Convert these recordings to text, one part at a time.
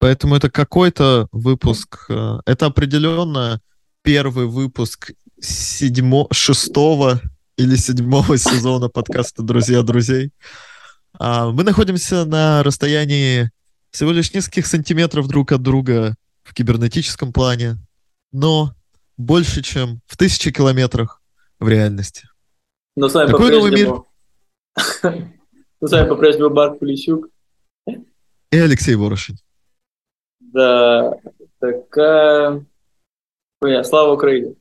Поэтому это какой-то выпуск. э, Это определенно первый выпуск седьмо, шестого или седьмого сезона подкаста «Друзья друзей». А, Мы находимся на расстоянии всего лишь нескольких сантиметров друг от друга в кибернетическом плане, но больше, чем в тысячи километрах в реальности. Но с вами Какой новый по-прежнему... Ну, с вами по-прежнему Марк Полищук. И Алексей Ворошин. Да, такая... Понятно, слава Украине.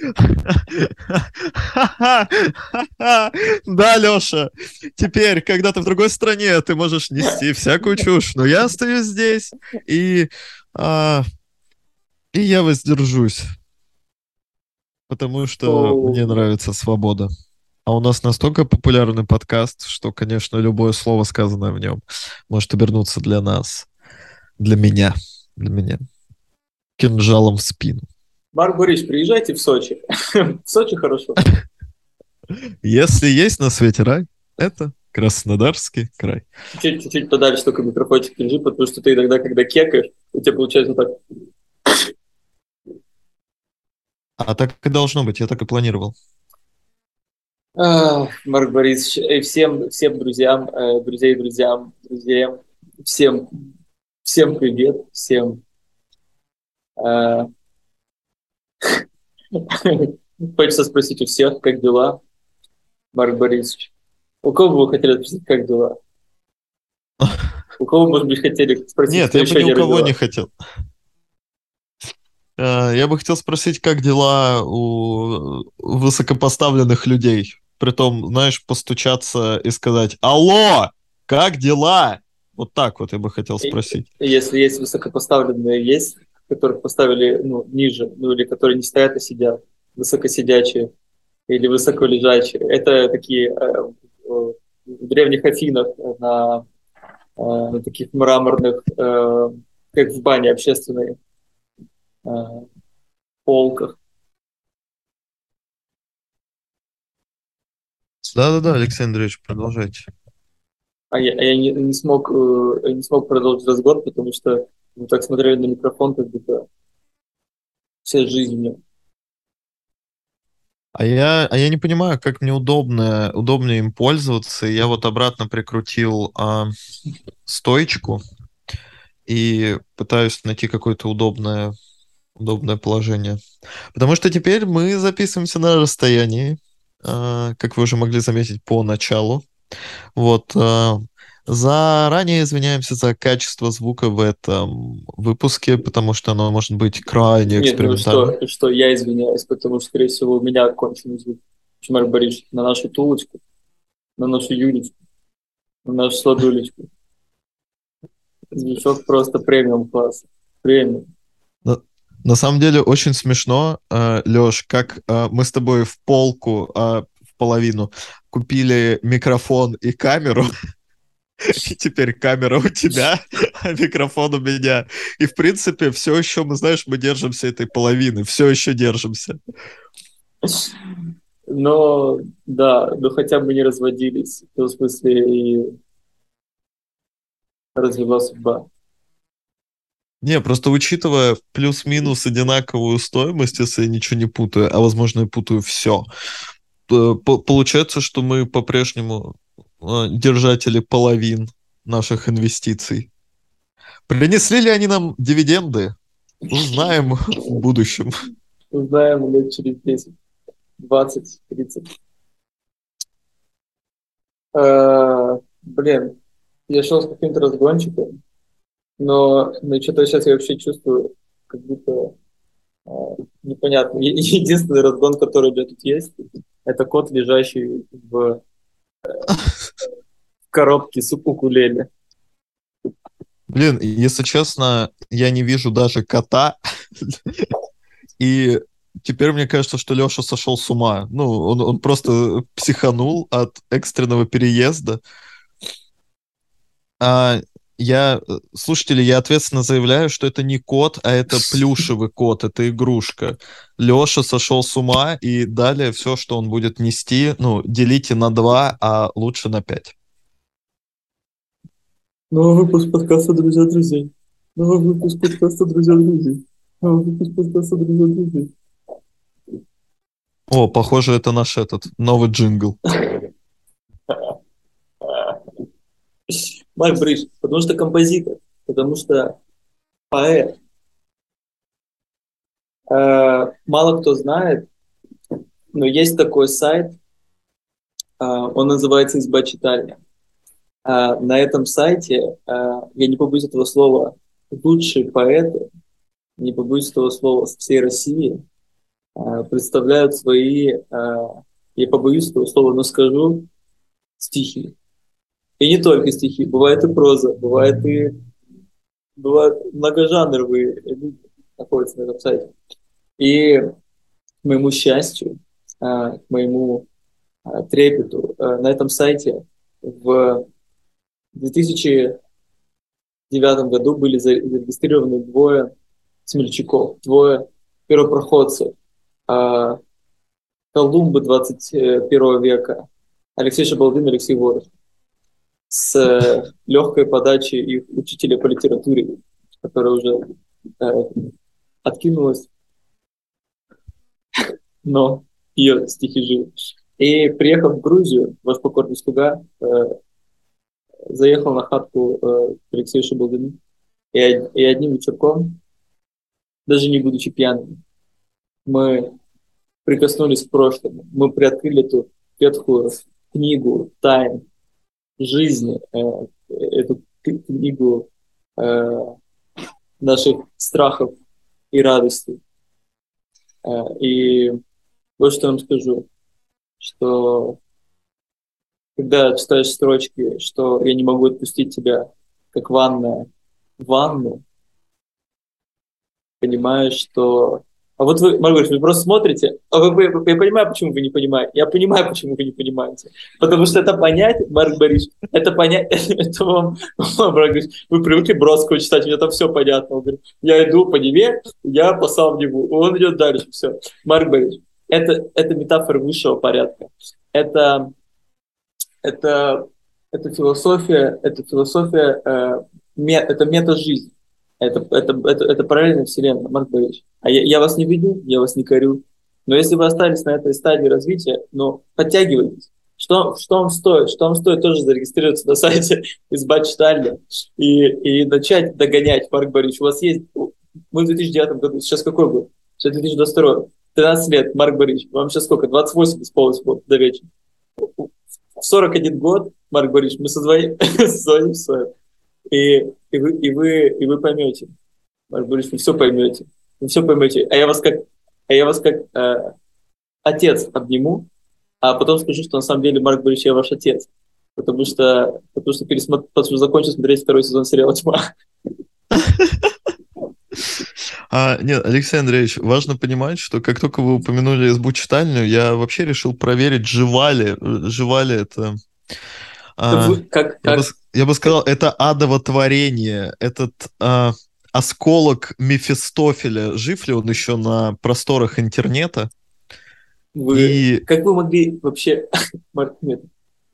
Да, Леша, теперь, когда ты в другой стране, ты можешь нести всякую чушь, но я остаюсь здесь, и, а, и я воздержусь, потому что мне нравится свобода. А у нас настолько популярный подкаст, что, конечно, любое слово, сказанное в нем, может обернуться для нас, для меня, для меня, кинжалом в спину. Марк Борисович, приезжайте в Сочи. В Сочи хорошо. Если есть на свете рай, это Краснодарский край. Чуть- Чуть-чуть подальше только микрофончик держи, потому что ты иногда, когда кекаешь, у тебя получается так. А так и должно быть, я так и планировал. Марк Борисович, и всем, всем друзьям, э, друзей, друзьям, друзьям, всем, всем привет, всем. э, Хочется спросить у всех, как дела, Марк Борисович? У кого вы хотели спросить, как дела? У кого, может быть, хотели спросить, Нет, я бы ни у кого не хотел. Э, Я бы хотел спросить, как дела у высокопоставленных людей. Притом, знаешь, постучаться и сказать «Алло, как дела?» Вот так вот я бы хотел спросить. Если есть высокопоставленные, есть, которых поставили ну, ниже, ну или которые не стоят, а сидят, высокосидячие или высоколежачие. Это такие э, в древних Афинах на, э, на таких мраморных, как в бане общественной, полках. Да-да-да, Алексей Андреевич, продолжайте. А я, а я не, не смог, э, я не смог продолжить разговор, потому что вы так смотрели на микрофон, как будто вся жизнь мне. А я, а я не понимаю, как мне удобно, удобнее им пользоваться. Я вот обратно прикрутил а, стоечку и пытаюсь найти какое-то удобное, удобное положение. Потому что теперь мы записываемся на расстоянии, а, как вы уже могли заметить по началу. Вот. а, Заранее извиняемся за качество звука в этом выпуске, потому что оно может быть крайне Нет, ну экспериментальным. что, что я извиняюсь, потому что, скорее всего, у меня конченый звук. Марк Борисович, на нашу тулочку, на нашу Юлечку, на нашу сладулечку. Звучок просто премиум класс. Премиум. На самом деле очень смешно, Леш, как э, мы с тобой в полку, э, в половину, купили микрофон и камеру, и теперь камера у тебя, а микрофон у меня. И, в принципе, все еще, мы, знаешь, мы держимся этой половины, все еще держимся. Но, да, ну хотя бы не разводились. В том смысле и развела судьба. Не, просто учитывая плюс-минус одинаковую стоимость, если я ничего не путаю, а возможно, я путаю все, получается, что мы по-прежнему э, держатели половин наших инвестиций. Принесли ли они нам дивиденды? Узнаем в будущем. Узнаем лет через 10, 20, 30. Э, блин, я шел с каким-то разгончиком, но, но что-то сейчас я вообще чувствую, как будто э, непонятно. Единственный разгон, который у меня тут есть, это кот, лежащий в, э, коробке с укулеле. Блин, если честно, я не вижу даже кота. И теперь мне кажется, что Леша сошел с ума. Ну, он, он просто психанул от экстренного переезда. А я, слушатели, я ответственно заявляю, что это не кот, а это плюшевый кот, это игрушка. Леша сошел с ума, и далее все, что он будет нести, ну, делите на 2, а лучше на 5. Новый выпуск подкаста «Друзья друзей». Новый выпуск подкаста «Друзья друзей». Новый выпуск подкаста «Друзья друзей». О, похоже, это наш этот новый джингл. Марк Бридж, потому что композитор, потому что поэт. Э, мало кто знает, но есть такой сайт, э, он называется «Изба читальня». Э, на этом сайте, я не побоюсь этого слова, лучшие поэты, не побоюсь этого слова, с всей России представляют свои, я побоюсь этого слова, но скажу, стихи. И не только стихи, бывает и проза, бывает и бывают многожанровые люди находятся на этом сайте. И к моему счастью, а, к моему а, трепету, а, на этом сайте в 2009 году были зарегистрированы двое смельчаков, двое первопроходцев, Колумбы 21 века, Алексей Шабалдин и Алексей Воров с э, легкой подачи их учителя по литературе, которая уже э, откинулась, но ее стихи живы. И приехав в Грузию, ваш покорный слуга э, заехал на хатку э, к Алексею и, и одним вечерком, даже не будучи пьяными, мы прикоснулись к прошлому, мы приоткрыли эту ветхую книгу тайн, жизни, э, эту книгу э, наших страхов и радостей. Э, и вот что вам скажу, что когда читаешь строчки, что я не могу отпустить тебя, как ванная в ванну, понимаешь, что а вот вы, Маргарита, вы просто смотрите, а вы, вы, я понимаю, почему вы не понимаете. Я понимаю, почему вы не понимаете. Потому что это понять, Марк Борисович, это понять, это вам, Марк вы привыкли Бродского читать, у меня там все понятно. Он говорит, я иду по Неве, я по Савневу, он идет дальше, все. Марк Борисович, это, это метафора высшего порядка. Это, это, это философия, это философия, э, мет, это мета-жизнь. Это, это, это, это параллельная вселенная, Марк Борисович. А я, я вас не веду, я вас не корю. Но если вы остались на этой стадии развития, ну, подтягивайтесь. Что, что вам стоит? Что вам стоит тоже зарегистрироваться на сайте изба читальня и, и начать догонять, Марк Борисович. У вас есть... Мы в 2009 году, сейчас какой год? Сейчас 2022. 13 лет, Марк Борисович. Вам сейчас сколько? 28 исполнилось вот, до вечера. В 41 год, Марк Борисович, мы созвоним, созвонимся и, и, вы, и, вы, и вы поймете. Марк Борисович, вы все поймете. Вы все поймете. А я вас как, а я вас как э, отец обниму, а потом скажу, что на самом деле Марк Борисович, я ваш отец. Потому что, потому что, пересмотр... потому что закончил смотреть второй сезон сериала «Тьма». А, нет, Алексей Андреевич, важно понимать, что как только вы упомянули СБУ читальню, я вообще решил проверить, жива ли, жива ли это а, как, я, Бы, я бы сказал, это адово творение, этот а, осколок Мефистофеля, жив ли он еще на просторах интернета? Вы, и... Как вы могли вообще... Нет.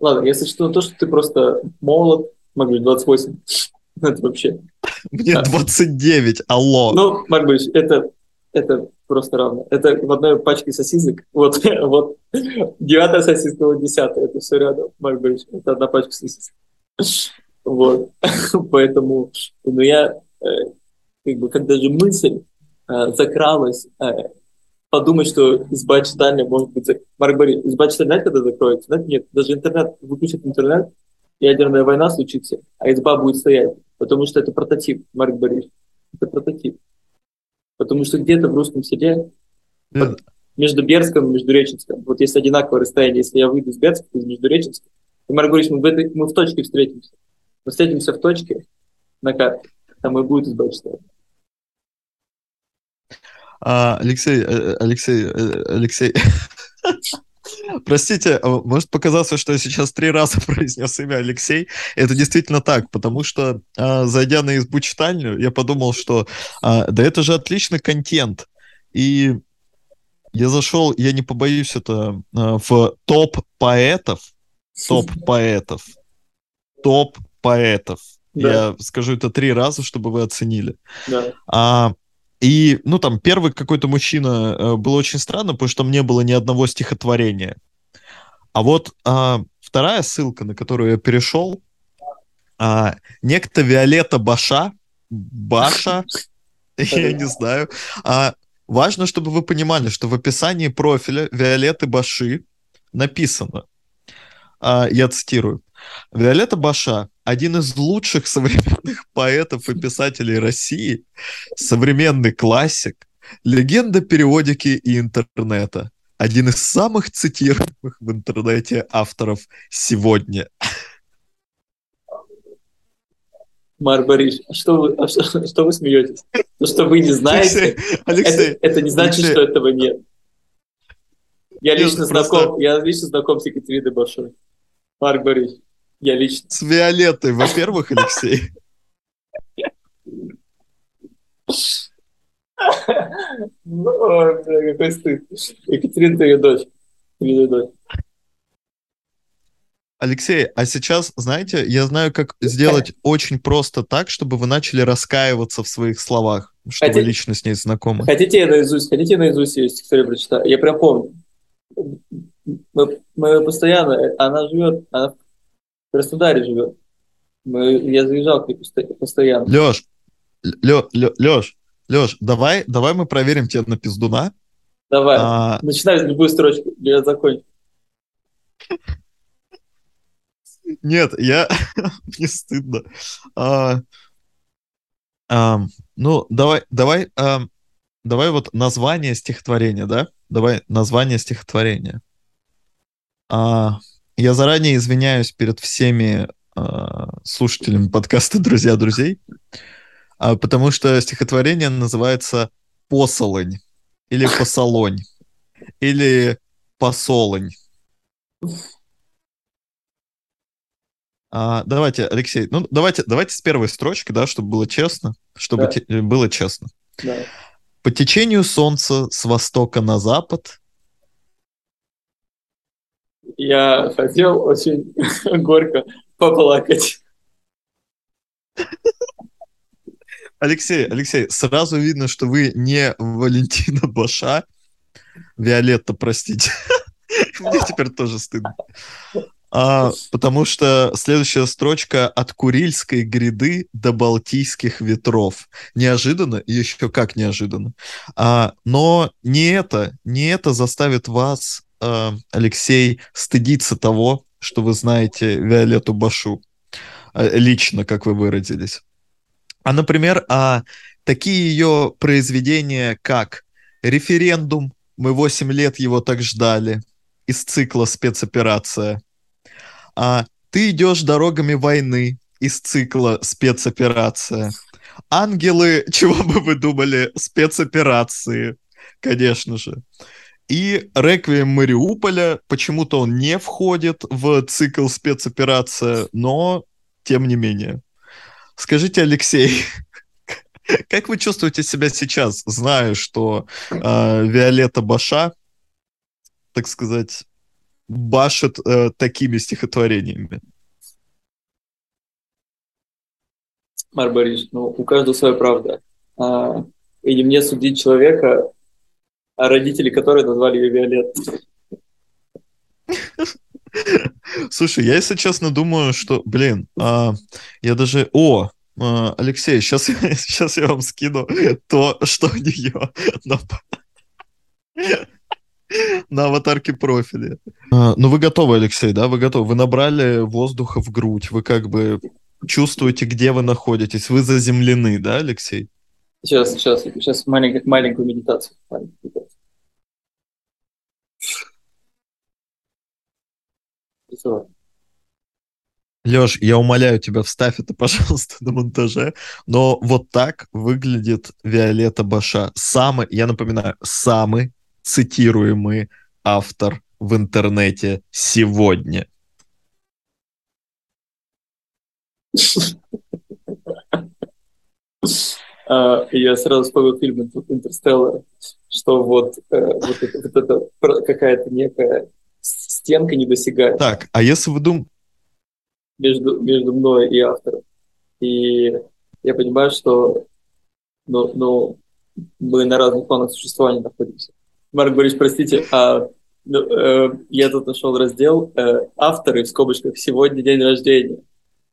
Ладно, я сочту то, что ты просто молод, быть, 28. Это вообще... Мне 29, алло. Ну, Марк это, это просто равно. Это в одной пачке сосисок. Вот, вот девятая сосиска, вот десятая. Это все рядом, Марк. Это одна пачка сосисок. Вот. Поэтому, ну, я, э, как бы, когда же мысль э, закралась, э, подумать, что изба читальня может быть... Марк Борисович, изба читальня, когда закроется? Знаете, нет, даже интернет, выключит интернет, ядерная война случится, а изба будет стоять. Потому что это прототип, Марк Борисович. Это прототип. Потому что где-то в русском селе, между Берском и Междуреченском, вот есть одинаковое расстояние, если я выйду из Берска, из Междуреченска, и Марк говорит, мы в, этой, мы в точке встретимся. Мы встретимся в точке на карте, там и будет избавиться. А, Алексей, э, Алексей, э, Алексей, Простите, а может показаться, что я сейчас три раза произнес имя Алексей. Это действительно так, потому что, а, зайдя на избу читальню, я подумал, что а, да это же отличный контент. И я зашел, я не побоюсь это, в топ поэтов, топ поэтов, топ поэтов Да. Я скажу это три раза, чтобы вы оценили. Да. А, и, ну, там, первый какой-то мужчина э, был очень странно, потому что там не было ни одного стихотворения. А вот а, вторая ссылка, на которую я перешел, а, некто Виолетта Баша, Баша, я не знаю. А, важно, чтобы вы понимали, что в описании профиля Виолетты Баши написано, я цитирую, Виолетта Баша – один из лучших современных поэтов и писателей России, современный классик, легенда периодики и интернета, один из самых цитируемых в интернете авторов сегодня. Марк Борисович, а что вы, а что, что вы смеетесь? То, что вы не знаете, Алексей, Алексей, это, это не значит, Алексей. что этого нет. Я лично, просто... знаком, я лично знаком с Екатериной Башой. Марк Борисович, я лично. С Виолеттой, во-первых, Алексей. Бля, какой стыд. Екатерина, ты ее дочь. Ее дочь. Алексей, а сейчас, знаете, я знаю, как сделать очень просто так, чтобы вы начали раскаиваться в своих словах, что хотите, вы лично с ней знакомы. Хотите я наизусть, хотите наизусть ее стихотворение прочитаю? Я прям помню. Мы, мы постоянно, она живет, она в Краснодаре живет. Мы, я заезжал к ней постоянно. Леш, Лё, Лё, Леш, Леш, давай, давай мы проверим тебя на пиздуна. Давай, а... начинай любую строчку, я закончу. Нет, я... Мне стыдно. А, а, ну, давай, давай, а, давай вот название стихотворения, да? Давай название стихотворения. А, я заранее извиняюсь перед всеми а, слушателями подкаста «Друзья друзей», а, потому что стихотворение называется «Посолонь» или «Посолонь» или «Посолонь». А, давайте, Алексей, ну давайте, давайте с первой строчки, да, чтобы было честно, чтобы да. те, было честно. Да. По течению солнца с востока на запад. Я хотел очень горько поплакать. Алексей, Алексей, сразу видно, что вы не Валентина Баша. Виолетта, простите. Мне теперь тоже стыдно. А, потому что следующая строчка от Курильской гряды до Балтийских ветров. Неожиданно, еще как неожиданно. А, но не это, не это заставит вас, а, Алексей, стыдиться того, что вы знаете Виолетту Башу а, лично, как вы выразились. А, например, а, такие ее произведения, как «Референдум», мы 8 лет его так ждали, из цикла «Спецоперация», а, ты идешь дорогами войны из цикла спецоперация. Ангелы, чего бы вы думали, спецоперации, конечно же. И «Реквием Мариуполя», почему-то он не входит в цикл спецоперация, но тем не менее. Скажите, Алексей, как вы чувствуете себя сейчас, зная, что э, Виолетта Баша, так сказать, башит э, такими стихотворениями. Марк Борисович, ну, у каждого своя правда. А, и не мне судить человека, а родители которой назвали ее Виолет. Слушай, я, если честно, думаю, что, блин, а, я даже... О, а, Алексей, сейчас, сейчас я вам скину то, что у нее на, на аватарке профиля. А, ну, вы готовы, Алексей, да? Вы готовы? Вы набрали воздуха в грудь, вы как бы чувствуете, где вы находитесь, вы заземлены, да, Алексей? Сейчас, сейчас, сейчас маленькую, маленькую медитацию. Маленькую медитацию. Леш, я умоляю тебя, вставь это, пожалуйста, на монтаже. Но вот так выглядит Виолетта Баша. Самый, я напоминаю, самый цитируемый автор в интернете сегодня? А, я сразу вспомнил фильм «Интерстеллар», что вот, э, вот, это, вот это какая-то некая стенка недосягаемая. Так, а если вы думаете... Между, между мной и автором. И я понимаю, что ну, ну, мы на разных планах существования находимся. Марк Борисович, простите, а ну, э, я тут нашел раздел э, «Авторы» в скобочках «Сегодня день рождения».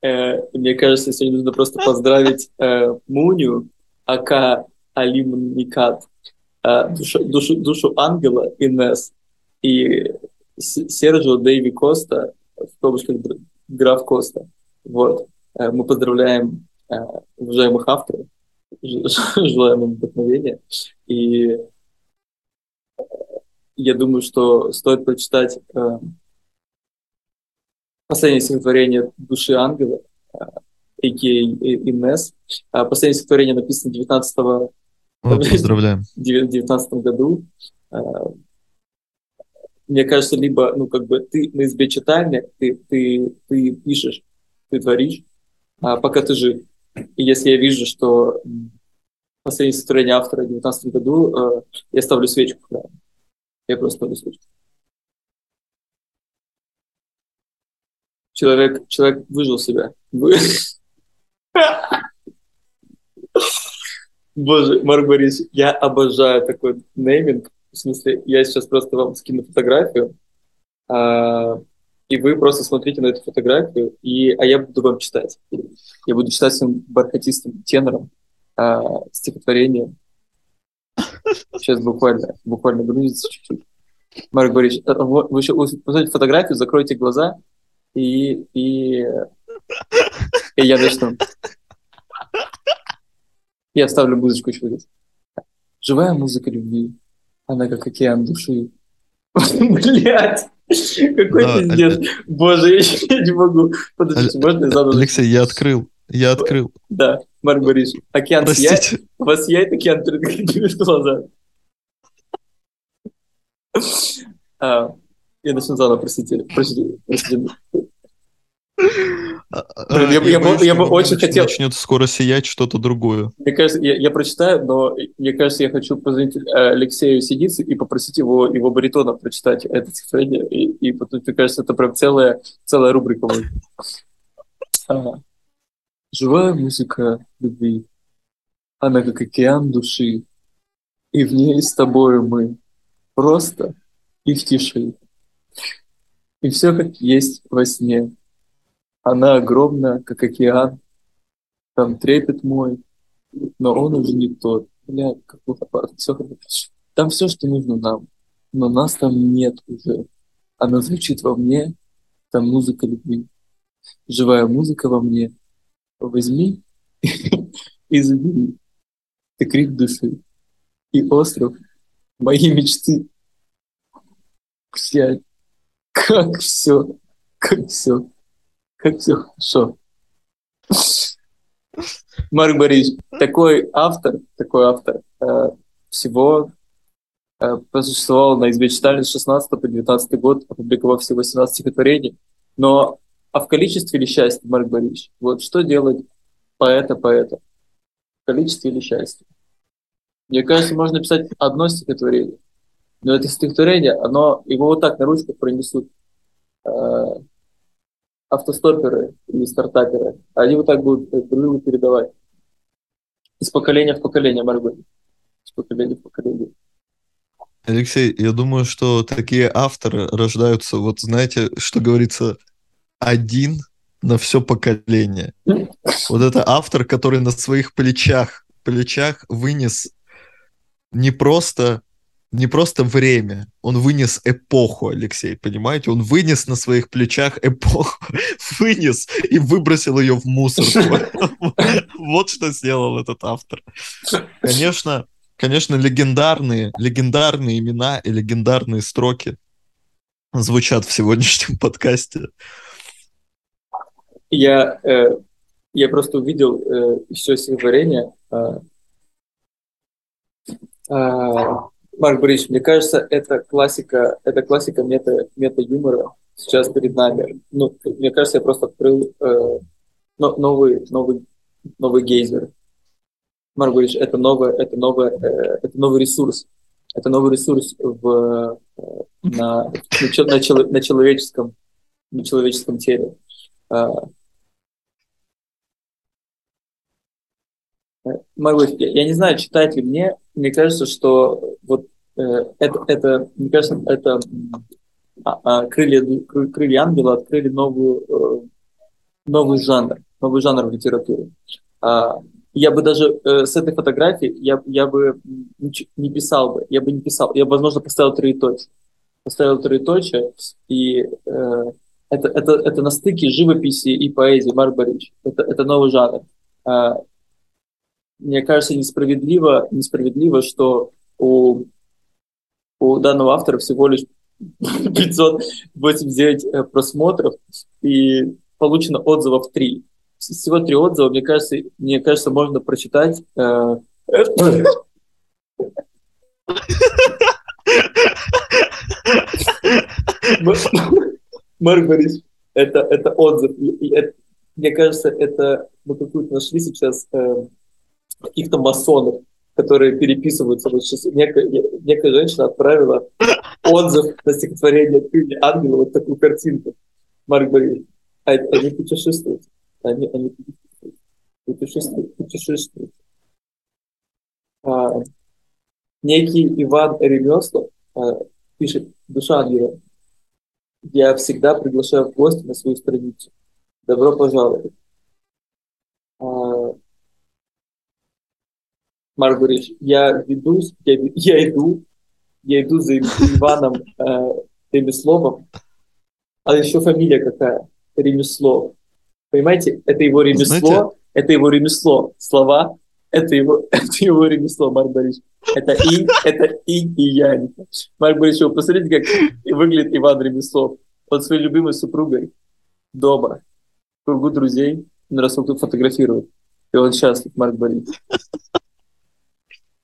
Э, мне кажется, сегодня нужно просто поздравить э, Муню, Ака Алим Никат, э, душу, душу, душу ангела Инес и Сержио Дэйви Коста, в скобочках граф Коста. Вот. Э, мы поздравляем э, уважаемых авторов, желаем им вдохновения. И я думаю, что стоит прочитать последнее стихотворение «Души ангела», э, Инес. А последнее стихотворение написано 19 О, поздравляем. 19 году. Э, мне кажется, либо, ну, как бы ты на избе читальня, ты, ты, ты пишешь, ты творишь, а пока ты жив. И если я вижу, что последнее стихотворение автора в 19 году, э, я ставлю свечку в. Я просто выслушаю. Человек, человек выжил себя. Боже, Марк Борисович, я обожаю такой нейминг. В смысле, я сейчас просто вам скину фотографию, а, и вы просто смотрите на эту фотографию, и, а я буду вам читать. Я буду читать своим бархатистым тенором а, стихотворение Сейчас буквально, буквально грузится чуть-чуть. Марк говорит, «Э, вы еще посмотрите фотографию, закройте глаза, и, и, и я начну. Я вставлю музычку еще здесь. Живая музыка любви, она как океан души. Блять! Какой пиздец. Боже, я не могу. Подождите, можно я заново? Алексей, я открыл. Я открыл. Да, Марк Борисович. Океан сияет. У вас сияет океан перед глазами. А, я начну заново, простите. Простите. простите. А, а, я, я, боюсь, я бы очень хотел... Начнет скоро сиять что-то другое. Мне кажется, я, я прочитаю, но мне кажется, я хочу позвонить э, Алексею Сидице и попросить его, его баритона прочитать это стихотворение. И, и потом, мне кажется, это прям целая, целая рубрика. А, живая музыка любви, она как океан души, и в ней с тобой мы просто и в тиши. И все как есть во сне. Она огромна, как океан. Там трепет мой, но он уже не тот. Бля, как водопад. Все Там все, что нужно нам. Но нас там нет уже. Она звучит во мне, там музыка любви. Живая музыка во мне. Возьми и забери. Ты крик души. И остров мои мечты. Блядь, как все, как все, как все хорошо. Марк Борисович, такой автор, такой автор э, всего э, на избе с 16 по 19 год, опубликовав всего 18 стихотворений. Но а в количестве или счастье, Марк Борисович? Вот что делать поэта-поэта? В количестве или счастье? Мне кажется, можно написать одно стихотворение. Но это стихотворение, оно, его вот так на ручку пронесут э, автостоперы или стартаперы. Они вот так будут прерывы передавать. Из поколения в поколение, Марго. Из поколения в поколение. Алексей, я думаю, что такие авторы рождаются, вот знаете, что говорится, один на все поколение. Вот это автор, который на своих плечах, плечах вынес не просто не просто время, он вынес эпоху, Алексей, понимаете? Он вынес на своих плечах эпоху, вынес и выбросил ее в мусор. Вот что сделал этот автор. Конечно, конечно, легендарные, легендарные имена и легендарные строки звучат в сегодняшнем подкасте. Я, э, я просто увидел э, все стихотворение э, а, Марк Борисович, мне кажется, это классика, это классика мета, мета-юмора сейчас перед нами. Ну, мне кажется, я просто открыл э, новый, новый, новый гейзер. Марк Борисович, это, новое, это, новое, э, это новый ресурс. Это новый ресурс в, э, на, на, на, на, человеческом, на человеческом теле. Э, Могу, я не знаю, читать ли мне, мне кажется, что вот э, это, это, мне кажется, это а, а, крылья, крылья ангела открыли новую, э, новый жанр, новый жанр в литературе. А, я бы даже э, с этой фотографии я, я бы не писал бы, я бы не писал, я бы, возможно, поставил троеточие. Поставил троеточие, и э, это, это, это на стыке живописи и поэзии Марк Борисович. Это, это новый жанр. А, мне кажется, несправедливо, несправедливо, что у, у данного автора всего лишь 589 э, просмотров и получено отзывов 3. Всего три отзыва, мне кажется, мне кажется, можно прочитать. Э, Марк Борис, это, это отзыв. мне кажется, это мы какую-то нашли сейчас э, каких-то масонов, которые переписываются. Вот сейчас некая, некая женщина отправила отзыв на стихотворение «Ты ангела», вот такую картинку. Марк Борисович. А, они путешествуют. Они, они путешествуют. Путешествуют. А, некий Иван Ремеслов а, пишет «Душа ангела». Я всегда приглашаю в гости на свою страницу. Добро пожаловать. А, Марк Борисович, я ведусь, я, я иду, я иду за Иваном э, Ремесловым, а еще фамилия какая? Ремеслов. Понимаете, это его ремесло, Знаете... это его ремесло. Слова, это его, это его ремесло, Марк Борисович. Это и, это и и янь. Марк Борисович, вы посмотрите, как выглядит Иван Ремеслов. Он своей любимой супругой дома, в кругу друзей, на раз фотографирует. И он счастлив, Марк Борисович.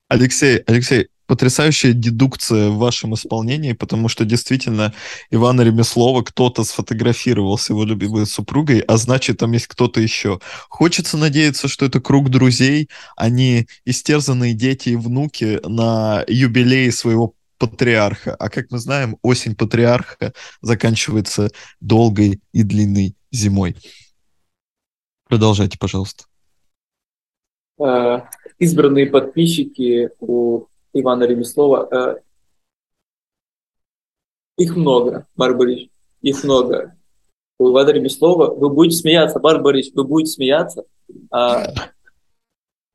Алексей, Алексей, потрясающая дедукция в вашем исполнении, потому что действительно Ивана Ремеслова кто-то сфотографировал с его любимой супругой, а значит, там есть кто-то еще. Хочется надеяться, что это круг друзей, а не истерзанные дети и внуки на юбилее своего патриарха. А как мы знаем, осень патриарха заканчивается долгой и длинной зимой. Продолжайте, пожалуйста. Избранные подписчики у Ивана Ремеслова, э, их много, Борисович, их много. У Ивана Ремеслова, вы будете смеяться, Борисович, вы будете смеяться, а,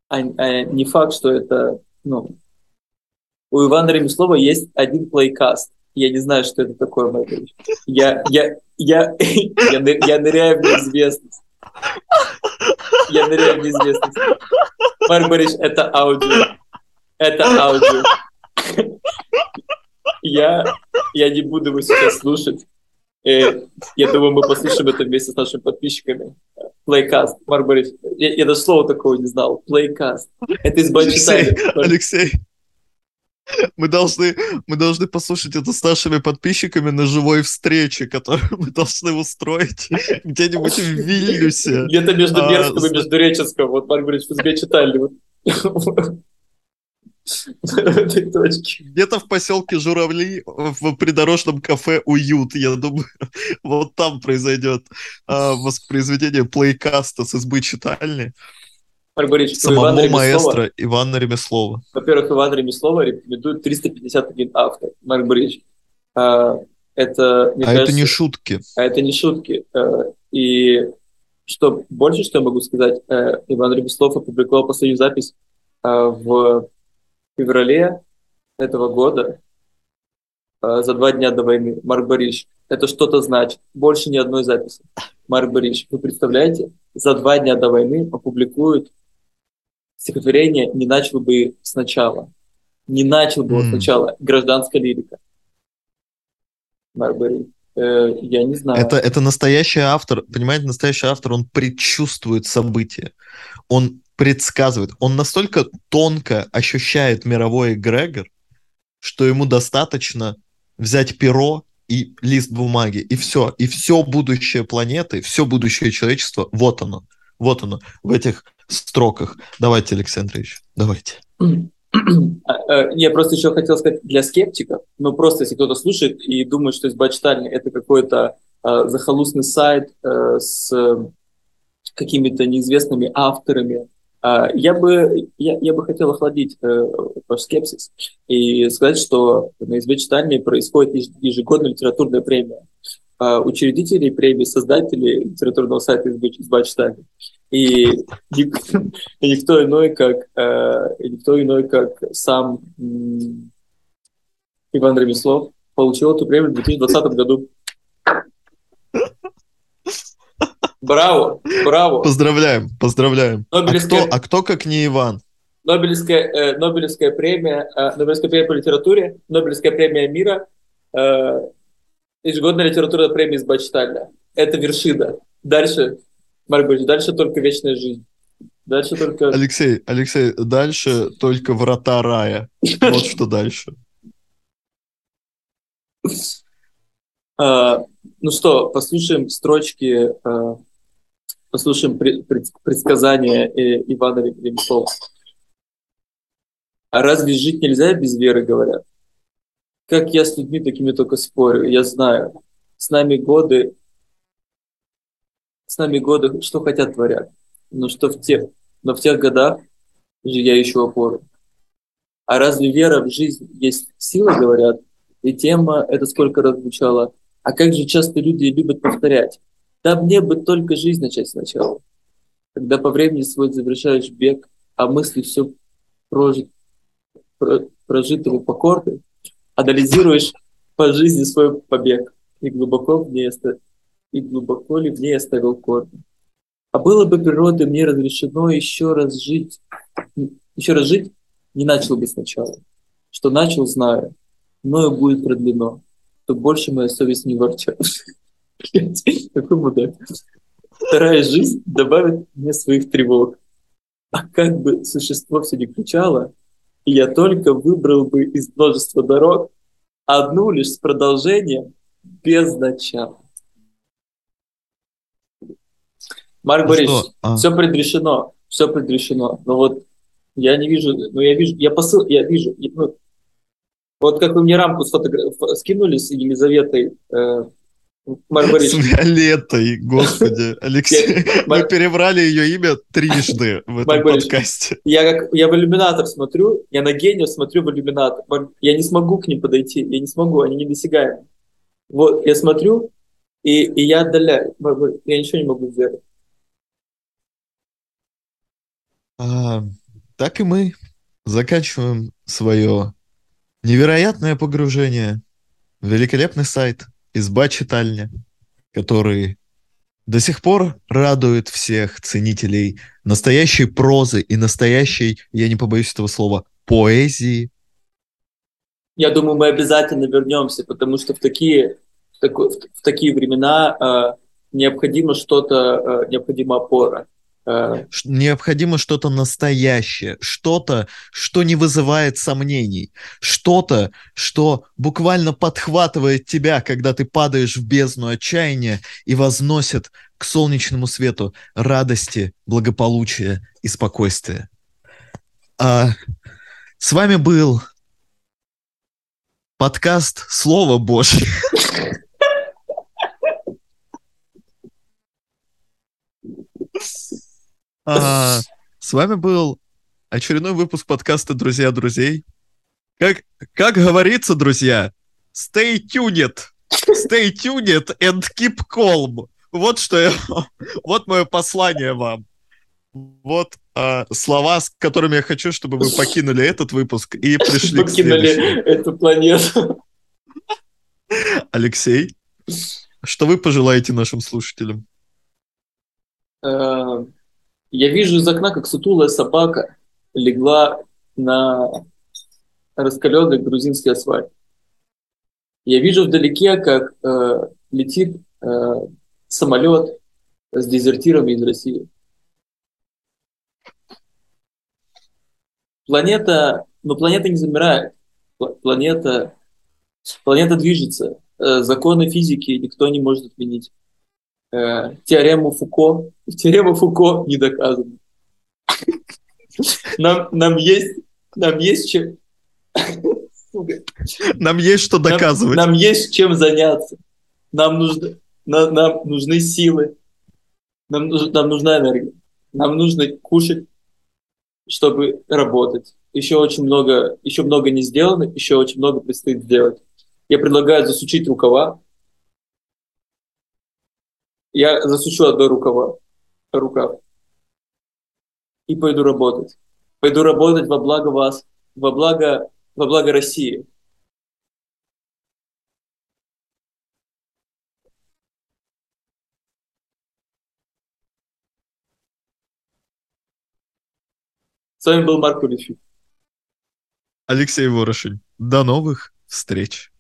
а, а не факт, что это, ну, у Ивана Ремеслова есть один плейкаст. Я не знаю, что это такое, Марк Борисович. Я, я, я, я, я ныряю в неизвестность. Я ныряю в неизвестность. Борисович, это аудио. Это аудио. Я, я не буду его сейчас слушать. Э, я думаю, мы послушаем это вместе с нашими подписчиками. Плейкаст. Борисович, я, я даже слова такого не знал. Плейкаст. Это из Алексей, Алексей, мы должны, мы должны послушать это с нашими подписчиками на живой встрече, которую мы должны устроить где-нибудь в Вильнюсе. Где-то между а, Берском и между Реческом. Вот, Марк Борисович, вы себе читали. Где-то в поселке Журавли в придорожном кафе «Уют», я думаю, вот там произойдет а, воспроизведение плейкаста с избы читальни. Марк Борисович, Самого Ивана маэстро Ивана Ремеслова. Во-первых, Иван Ремеслова рекомендует 351 автор. Марк Борисович, а, это, а кажется, это не шутки. А это не шутки. А, и что больше, что я могу сказать, а, Иван Ремеслов опубликовал последнюю запись в феврале этого года, за два дня до войны. Марк Борисович, это что-то значит. Больше ни одной записи. Марк Борисович, вы представляете, за два дня до войны опубликуют стихотворение не начал бы сначала. Не начал бы mm. сначала. Гражданская лирика. Марбери. Э, я не знаю. Это, это настоящий автор, понимаете, настоящий автор, он предчувствует события. Он предсказывает. Он настолько тонко ощущает мировой эгрегор, что ему достаточно взять перо и лист бумаги, и все. И все будущее планеты, все будущее человечества, вот оно. Вот оно, в этих строках. Давайте, Алексей Андреевич, давайте. А, э, я просто еще хотел сказать для скептиков, ну просто если кто-то слушает и думает, что изба читальни это какой-то э, захолустный сайт э, с какими-то неизвестными авторами, А, я бы, я, я бы хотел охладить э, ваш скепсис и сказать, что на читании происходит ежегодная литературная премия. А, учредителей премии, создателей литературного сайта СБ читания. И, никто иной, как, э, никто иной, как сам Иван Ремеслов получил эту премию в 2020 году. Браво, браво. Поздравляем, поздравляем. Нобелевская... А, кто, а кто как не Иван? Нобелевская, э, Нобелевская премия, э, Нобелевская премия по литературе, Нобелевская премия мира, э, ежегодная литературная премия из Бачталя. Это вершина. Дальше, Борисович, дальше только вечная жизнь. Дальше только... Алексей, Алексей, дальше только врата рая. Вот что дальше. А, ну что, послушаем строчки а, послушаем предсказания э, Ивана Ремеслова. А разве жить нельзя без веры, говорят? Как я с людьми такими только спорю, я знаю. С нами годы, с нами годы, что хотят, творят. Но что в тех, но в тех годах же я ищу опору. А разве вера в жизнь есть сила, говорят? И тема это сколько раз звучала. А как же часто люди любят повторять? Да мне бы только жизнь начать сначала. Когда по времени свой завершаешь бег, а мысли все прожит, про, прожитого покорны, анализируешь по жизни свой побег и глубоко в ней. И глубоко ли в ней оставил корни. А было бы природой мне разрешено еще раз жить, еще раз жить, не начал бы сначала. Что начал, знаю, мною будет продлено, то больше моя совесть не ворчала. Какой мудак. Вторая жизнь добавит мне своих тревог. А как бы существо все не кричало, и я только выбрал бы из множества дорог одну лишь с продолжением без начала. Марк ну Борисович, а? все предрешено, все предрешено. Но вот я не вижу, ну я вижу, я посыл, я вижу, ну, вот как вы мне рамку сфотограф... скинули с Елизаветой э, с Виолеттой, господи, Алексей. Мы перебрали ее имя трижды в этом подкасте. Я, как, я в иллюминатор смотрю, я на гениев смотрю в иллюминатор. Я не смогу к ним подойти, я не смогу, они недосягаемы. Вот, я смотрю, и, и я отдаляю. Я ничего не могу сделать. А, так и мы заканчиваем свое невероятное погружение в великолепный сайт – изба читальня, который до сих пор радует всех ценителей настоящей прозы и настоящей, я не побоюсь этого слова, поэзии. Я думаю, мы обязательно вернемся, потому что в такие, в, такой, в такие времена э, необходимо что-то, э, необходима опора. Э, необходимо что-то настоящее, что-то, что не вызывает сомнений, что-то, что буквально подхватывает тебя, когда ты падаешь в бездну отчаяния и возносит к солнечному свету радости, благополучия и спокойствия. А, с вами был подкаст «Слово Божье». А, с вами был очередной выпуск подкаста «Друзья друзей». Как, как говорится, друзья, stay tuned, stay tuned and keep calm. Вот что я, вот мое послание вам. Вот а, слова, с которыми я хочу, чтобы вы покинули этот выпуск и пришли покинули к следующему. эту планету. Алексей, что вы пожелаете нашим слушателям? Э, я вижу из окна, как сутулая собака легла на раскаленный грузинский асфальт. Я вижу вдалеке, как э, летит э, самолет с дезертирами из России. Планета, но планета не замирает. Планета, планета движется. Э, законы физики никто не может отменить э, теорему Фуко. Теорема Фуко не доказана. Нам, нам есть, нам есть чем... Нам есть что доказывать. Нам, нам есть чем заняться. Нам, нужно, на, нам нужны силы. Нам, нам нужна энергия. Нам нужно кушать чтобы работать. Еще очень много, еще много не сделано, еще очень много предстоит сделать. Я предлагаю засучить рукава. Я засучу одно рукава, рукав и пойду работать. Пойду работать во благо вас, во благо, во благо России. С вами был Марк Куличев. Алексей Ворошин. До новых встреч.